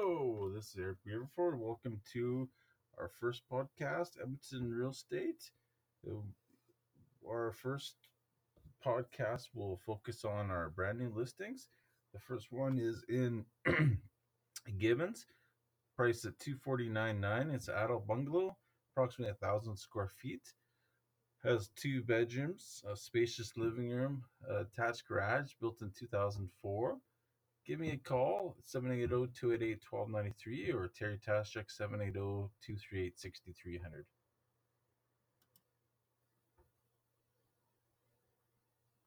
Hello, this is Eric Beaverford. Welcome to our first podcast, Edmonton Real Estate. Uh, Our first podcast will focus on our brand new listings. The first one is in Gibbons, priced at two forty nine nine. It's an adult bungalow, approximately a thousand square feet. Has two bedrooms, a spacious living room, attached garage built in 2004. Give me a call, 780-288-1293 or Terry Tashchuk, 780-238-6300.